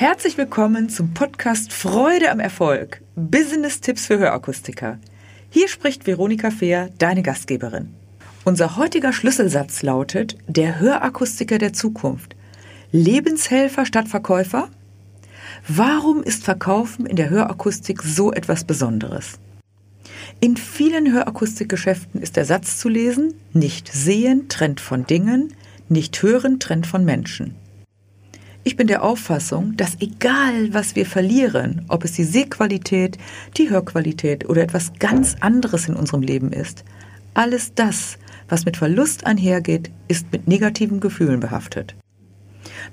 Herzlich willkommen zum Podcast Freude am Erfolg. Business-Tipps für Hörakustiker. Hier spricht Veronika Fehr, deine Gastgeberin. Unser heutiger Schlüsselsatz lautet Der Hörakustiker der Zukunft. Lebenshelfer statt Verkäufer? Warum ist Verkaufen in der Hörakustik so etwas Besonderes? In vielen Hörakustikgeschäften ist der Satz zu lesen, nicht sehen trennt von Dingen, nicht hören trennt von Menschen. Ich bin der Auffassung, dass egal was wir verlieren, ob es die Sehqualität, die Hörqualität oder etwas ganz anderes in unserem Leben ist, alles das, was mit Verlust einhergeht, ist mit negativen Gefühlen behaftet.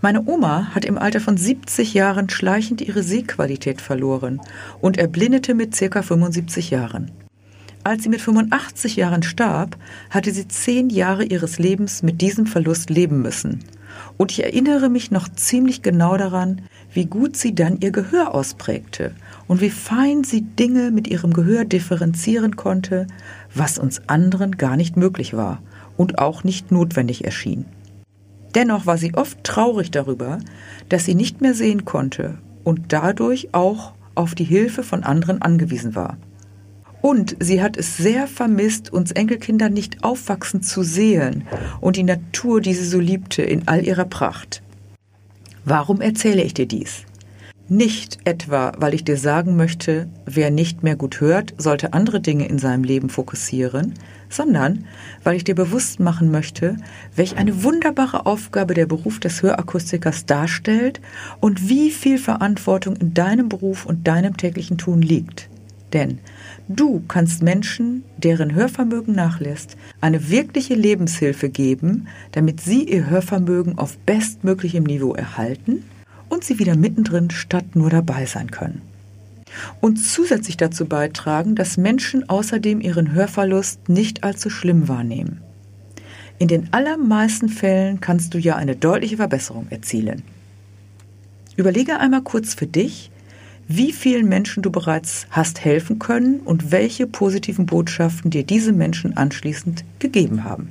Meine Oma hat im Alter von 70 Jahren schleichend ihre Sehqualität verloren und erblindete mit circa 75 Jahren. Als sie mit 85 Jahren starb, hatte sie zehn Jahre ihres Lebens mit diesem Verlust leben müssen – und ich erinnere mich noch ziemlich genau daran, wie gut sie dann ihr Gehör ausprägte und wie fein sie Dinge mit ihrem Gehör differenzieren konnte, was uns anderen gar nicht möglich war und auch nicht notwendig erschien. Dennoch war sie oft traurig darüber, dass sie nicht mehr sehen konnte und dadurch auch auf die Hilfe von anderen angewiesen war. Und sie hat es sehr vermisst, uns Enkelkinder nicht aufwachsen zu sehen und die Natur, die sie so liebte, in all ihrer Pracht. Warum erzähle ich dir dies? Nicht etwa, weil ich dir sagen möchte, wer nicht mehr gut hört, sollte andere Dinge in seinem Leben fokussieren, sondern weil ich dir bewusst machen möchte, welch eine wunderbare Aufgabe der Beruf des Hörakustikers darstellt und wie viel Verantwortung in deinem Beruf und deinem täglichen Tun liegt. Denn du kannst Menschen, deren Hörvermögen nachlässt, eine wirkliche Lebenshilfe geben, damit sie ihr Hörvermögen auf bestmöglichem Niveau erhalten und sie wieder mittendrin statt nur dabei sein können. Und zusätzlich dazu beitragen, dass Menschen außerdem ihren Hörverlust nicht allzu schlimm wahrnehmen. In den allermeisten Fällen kannst du ja eine deutliche Verbesserung erzielen. Überlege einmal kurz für dich, wie vielen Menschen du bereits hast helfen können und welche positiven Botschaften dir diese Menschen anschließend gegeben haben.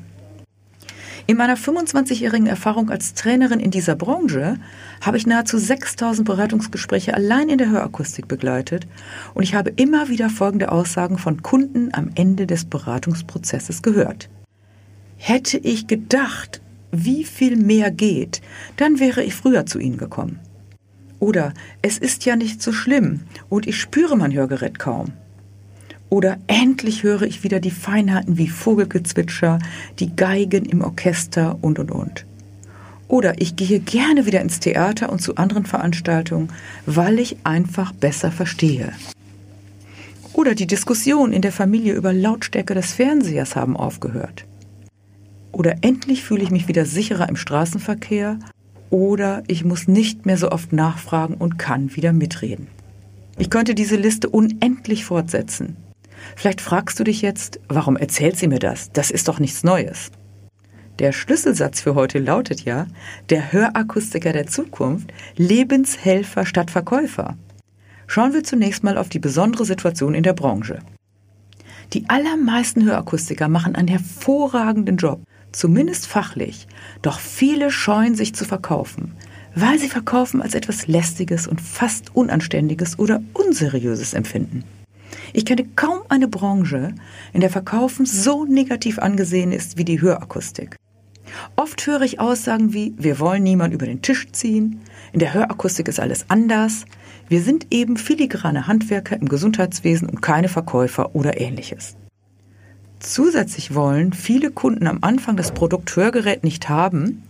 In meiner 25-jährigen Erfahrung als Trainerin in dieser Branche habe ich nahezu 6000 Beratungsgespräche allein in der Hörakustik begleitet und ich habe immer wieder folgende Aussagen von Kunden am Ende des Beratungsprozesses gehört. Hätte ich gedacht, wie viel mehr geht, dann wäre ich früher zu Ihnen gekommen. Oder es ist ja nicht so schlimm und ich spüre mein Hörgerät kaum. Oder endlich höre ich wieder die Feinheiten wie Vogelgezwitscher, die Geigen im Orchester und und und. Oder ich gehe gerne wieder ins Theater und zu anderen Veranstaltungen, weil ich einfach besser verstehe. Oder die Diskussionen in der Familie über Lautstärke des Fernsehers haben aufgehört. Oder endlich fühle ich mich wieder sicherer im Straßenverkehr oder ich muss nicht mehr so oft nachfragen und kann wieder mitreden. Ich könnte diese Liste unendlich fortsetzen. Vielleicht fragst du dich jetzt, warum erzählt sie mir das? Das ist doch nichts Neues. Der Schlüsselsatz für heute lautet ja, der Hörakustiker der Zukunft, Lebenshelfer statt Verkäufer. Schauen wir zunächst mal auf die besondere Situation in der Branche. Die allermeisten Hörakustiker machen einen hervorragenden Job zumindest fachlich, doch viele scheuen sich zu verkaufen, weil sie Verkaufen als etwas Lästiges und fast Unanständiges oder Unseriöses empfinden. Ich kenne kaum eine Branche, in der Verkaufen so negativ angesehen ist wie die Hörakustik. Oft höre ich Aussagen wie, wir wollen niemand über den Tisch ziehen, in der Hörakustik ist alles anders, wir sind eben filigrane Handwerker im Gesundheitswesen und keine Verkäufer oder ähnliches. Zusätzlich wollen viele Kunden am Anfang das Produkt Hörgerät nicht haben,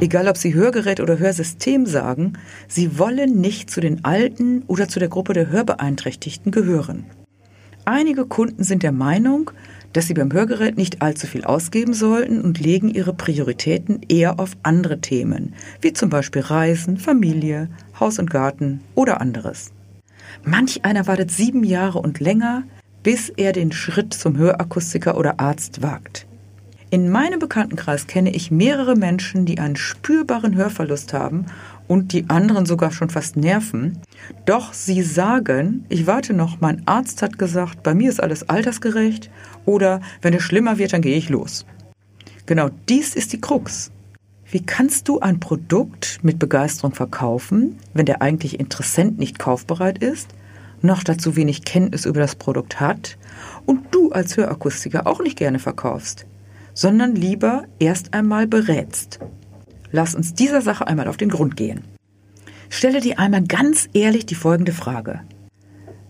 egal ob sie Hörgerät oder Hörsystem sagen, sie wollen nicht zu den Alten oder zu der Gruppe der Hörbeeinträchtigten gehören. Einige Kunden sind der Meinung, dass sie beim Hörgerät nicht allzu viel ausgeben sollten und legen ihre Prioritäten eher auf andere Themen, wie zum Beispiel Reisen, Familie, Haus und Garten oder anderes. Manch einer wartet sieben Jahre und länger, bis er den Schritt zum Hörakustiker oder Arzt wagt. In meinem Bekanntenkreis kenne ich mehrere Menschen, die einen spürbaren Hörverlust haben und die anderen sogar schon fast nerven. Doch sie sagen, ich warte noch, mein Arzt hat gesagt, bei mir ist alles altersgerecht oder wenn es schlimmer wird, dann gehe ich los. Genau dies ist die Krux. Wie kannst du ein Produkt mit Begeisterung verkaufen, wenn der eigentliche Interessent nicht kaufbereit ist, noch dazu wenig Kenntnis über das Produkt hat und du als Hörakustiker auch nicht gerne verkaufst, sondern lieber erst einmal berätst? Lass uns dieser Sache einmal auf den Grund gehen. Stelle dir einmal ganz ehrlich die folgende Frage.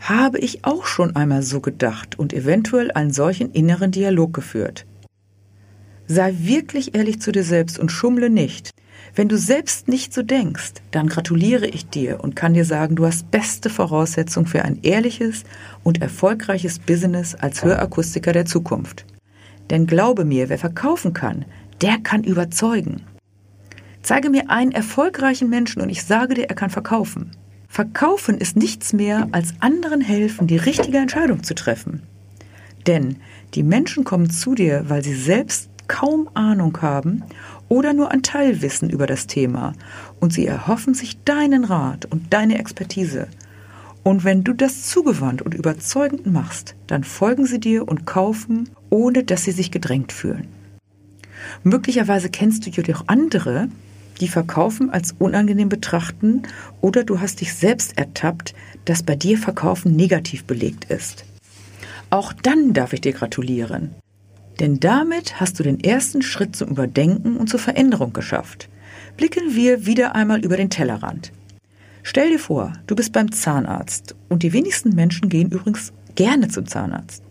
Habe ich auch schon einmal so gedacht und eventuell einen solchen inneren Dialog geführt? Sei wirklich ehrlich zu dir selbst und schummle nicht. Wenn du selbst nicht so denkst, dann gratuliere ich dir und kann dir sagen, du hast beste Voraussetzungen für ein ehrliches und erfolgreiches Business als Hörakustiker der Zukunft. Denn glaube mir, wer verkaufen kann, der kann überzeugen. Zeige mir einen erfolgreichen Menschen und ich sage dir, er kann verkaufen. Verkaufen ist nichts mehr als anderen helfen, die richtige Entscheidung zu treffen. Denn die Menschen kommen zu dir, weil sie selbst kaum Ahnung haben oder nur ein Teilwissen über das Thema und sie erhoffen sich deinen Rat und deine Expertise. Und wenn du das zugewandt und überzeugend machst, dann folgen sie dir und kaufen, ohne dass sie sich gedrängt fühlen. Möglicherweise kennst du jedoch andere, die Verkaufen als unangenehm betrachten oder du hast dich selbst ertappt, dass bei dir Verkaufen negativ belegt ist. Auch dann darf ich dir gratulieren. Denn damit hast du den ersten Schritt zum Überdenken und zur Veränderung geschafft. Blicken wir wieder einmal über den Tellerrand. Stell dir vor, du bist beim Zahnarzt und die wenigsten Menschen gehen übrigens gerne zum Zahnarzt.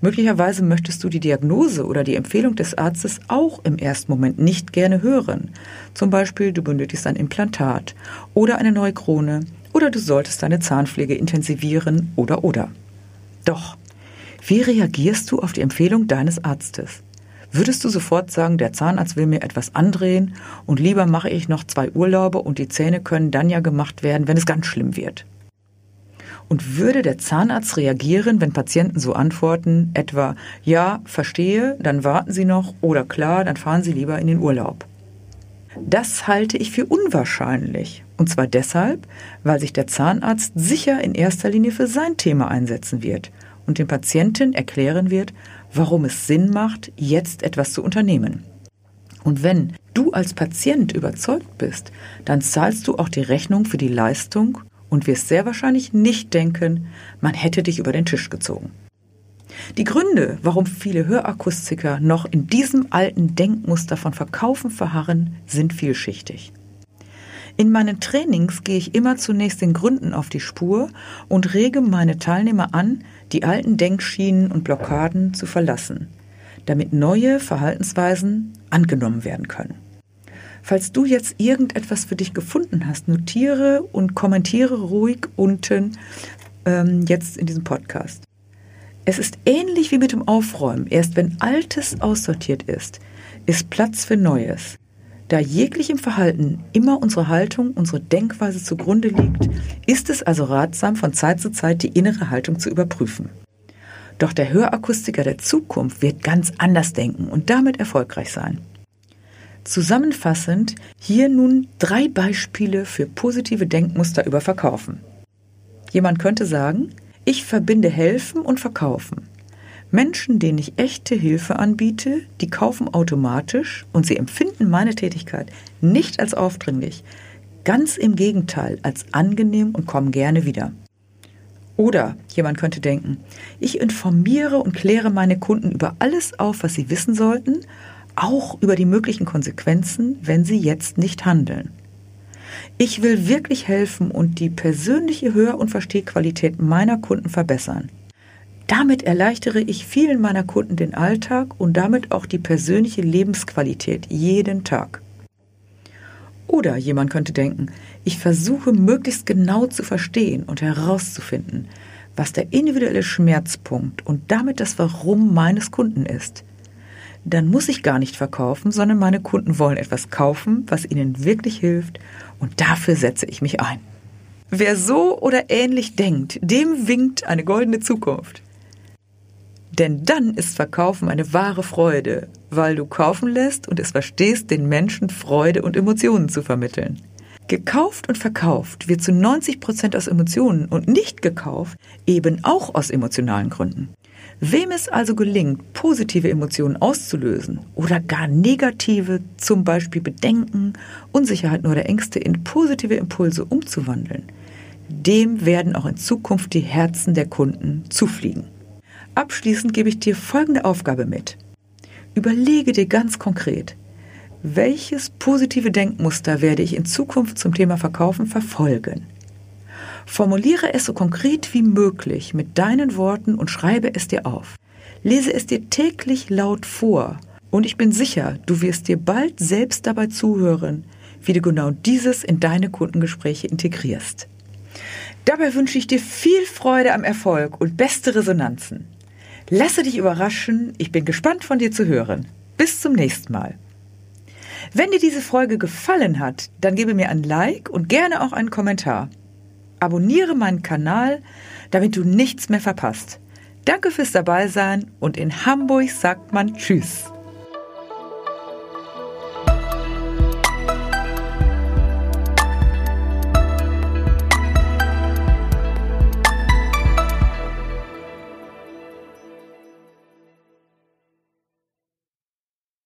Möglicherweise möchtest du die Diagnose oder die Empfehlung des Arztes auch im ersten Moment nicht gerne hören. Zum Beispiel, du benötigst ein Implantat oder eine neue Krone oder du solltest deine Zahnpflege intensivieren oder oder. Doch wie reagierst du auf die Empfehlung deines Arztes? Würdest du sofort sagen, der Zahnarzt will mir etwas andrehen und lieber mache ich noch zwei Urlaube und die Zähne können dann ja gemacht werden, wenn es ganz schlimm wird? Und würde der Zahnarzt reagieren, wenn Patienten so antworten, etwa ja, verstehe, dann warten Sie noch oder klar, dann fahren Sie lieber in den Urlaub? Das halte ich für unwahrscheinlich. Und zwar deshalb, weil sich der Zahnarzt sicher in erster Linie für sein Thema einsetzen wird und den Patienten erklären wird, warum es Sinn macht, jetzt etwas zu unternehmen. Und wenn du als Patient überzeugt bist, dann zahlst du auch die Rechnung für die Leistung und wirst sehr wahrscheinlich nicht denken, man hätte dich über den Tisch gezogen. Die Gründe, warum viele Hörakustiker noch in diesem alten Denkmuster von Verkaufen verharren, sind vielschichtig. In meinen Trainings gehe ich immer zunächst den Gründen auf die Spur und rege meine Teilnehmer an, die alten Denkschienen und Blockaden zu verlassen, damit neue Verhaltensweisen angenommen werden können. Falls du jetzt irgendetwas für dich gefunden hast, notiere und kommentiere ruhig unten ähm, jetzt in diesem Podcast. Es ist ähnlich wie mit dem Aufräumen. Erst wenn Altes aussortiert ist, ist Platz für Neues. Da jeglichem Verhalten immer unsere Haltung, unsere Denkweise zugrunde liegt, ist es also ratsam, von Zeit zu Zeit die innere Haltung zu überprüfen. Doch der Hörakustiker der Zukunft wird ganz anders denken und damit erfolgreich sein. Zusammenfassend hier nun drei Beispiele für positive Denkmuster über Verkaufen. Jemand könnte sagen, ich verbinde helfen und verkaufen. Menschen, denen ich echte Hilfe anbiete, die kaufen automatisch und sie empfinden meine Tätigkeit nicht als aufdringlich, ganz im Gegenteil als angenehm und kommen gerne wieder. Oder jemand könnte denken, ich informiere und kläre meine Kunden über alles auf, was sie wissen sollten, auch über die möglichen Konsequenzen, wenn sie jetzt nicht handeln. Ich will wirklich helfen und die persönliche Hör- und Verstehqualität meiner Kunden verbessern. Damit erleichtere ich vielen meiner Kunden den Alltag und damit auch die persönliche Lebensqualität jeden Tag. Oder jemand könnte denken, ich versuche möglichst genau zu verstehen und herauszufinden, was der individuelle Schmerzpunkt und damit das Warum meines Kunden ist. Dann muss ich gar nicht verkaufen, sondern meine Kunden wollen etwas kaufen, was ihnen wirklich hilft und dafür setze ich mich ein. Wer so oder ähnlich denkt, dem winkt eine goldene Zukunft. Denn dann ist Verkaufen eine wahre Freude, weil du kaufen lässt und es verstehst, den Menschen Freude und Emotionen zu vermitteln. Gekauft und verkauft wird zu 90 Prozent aus Emotionen und nicht gekauft eben auch aus emotionalen Gründen. Wem es also gelingt, positive Emotionen auszulösen oder gar negative, zum Beispiel Bedenken, Unsicherheiten oder Ängste in positive Impulse umzuwandeln, dem werden auch in Zukunft die Herzen der Kunden zufliegen. Abschließend gebe ich dir folgende Aufgabe mit. Überlege dir ganz konkret, welches positive Denkmuster werde ich in Zukunft zum Thema Verkaufen verfolgen? Formuliere es so konkret wie möglich mit deinen Worten und schreibe es dir auf. Lese es dir täglich laut vor und ich bin sicher, du wirst dir bald selbst dabei zuhören, wie du genau dieses in deine Kundengespräche integrierst. Dabei wünsche ich dir viel Freude am Erfolg und beste Resonanzen. Lasse dich überraschen, ich bin gespannt von dir zu hören. Bis zum nächsten Mal. Wenn dir diese Folge gefallen hat, dann gebe mir ein Like und gerne auch einen Kommentar. Abonniere meinen Kanal, damit du nichts mehr verpasst. Danke fürs Dabeisein und in Hamburg sagt man Tschüss.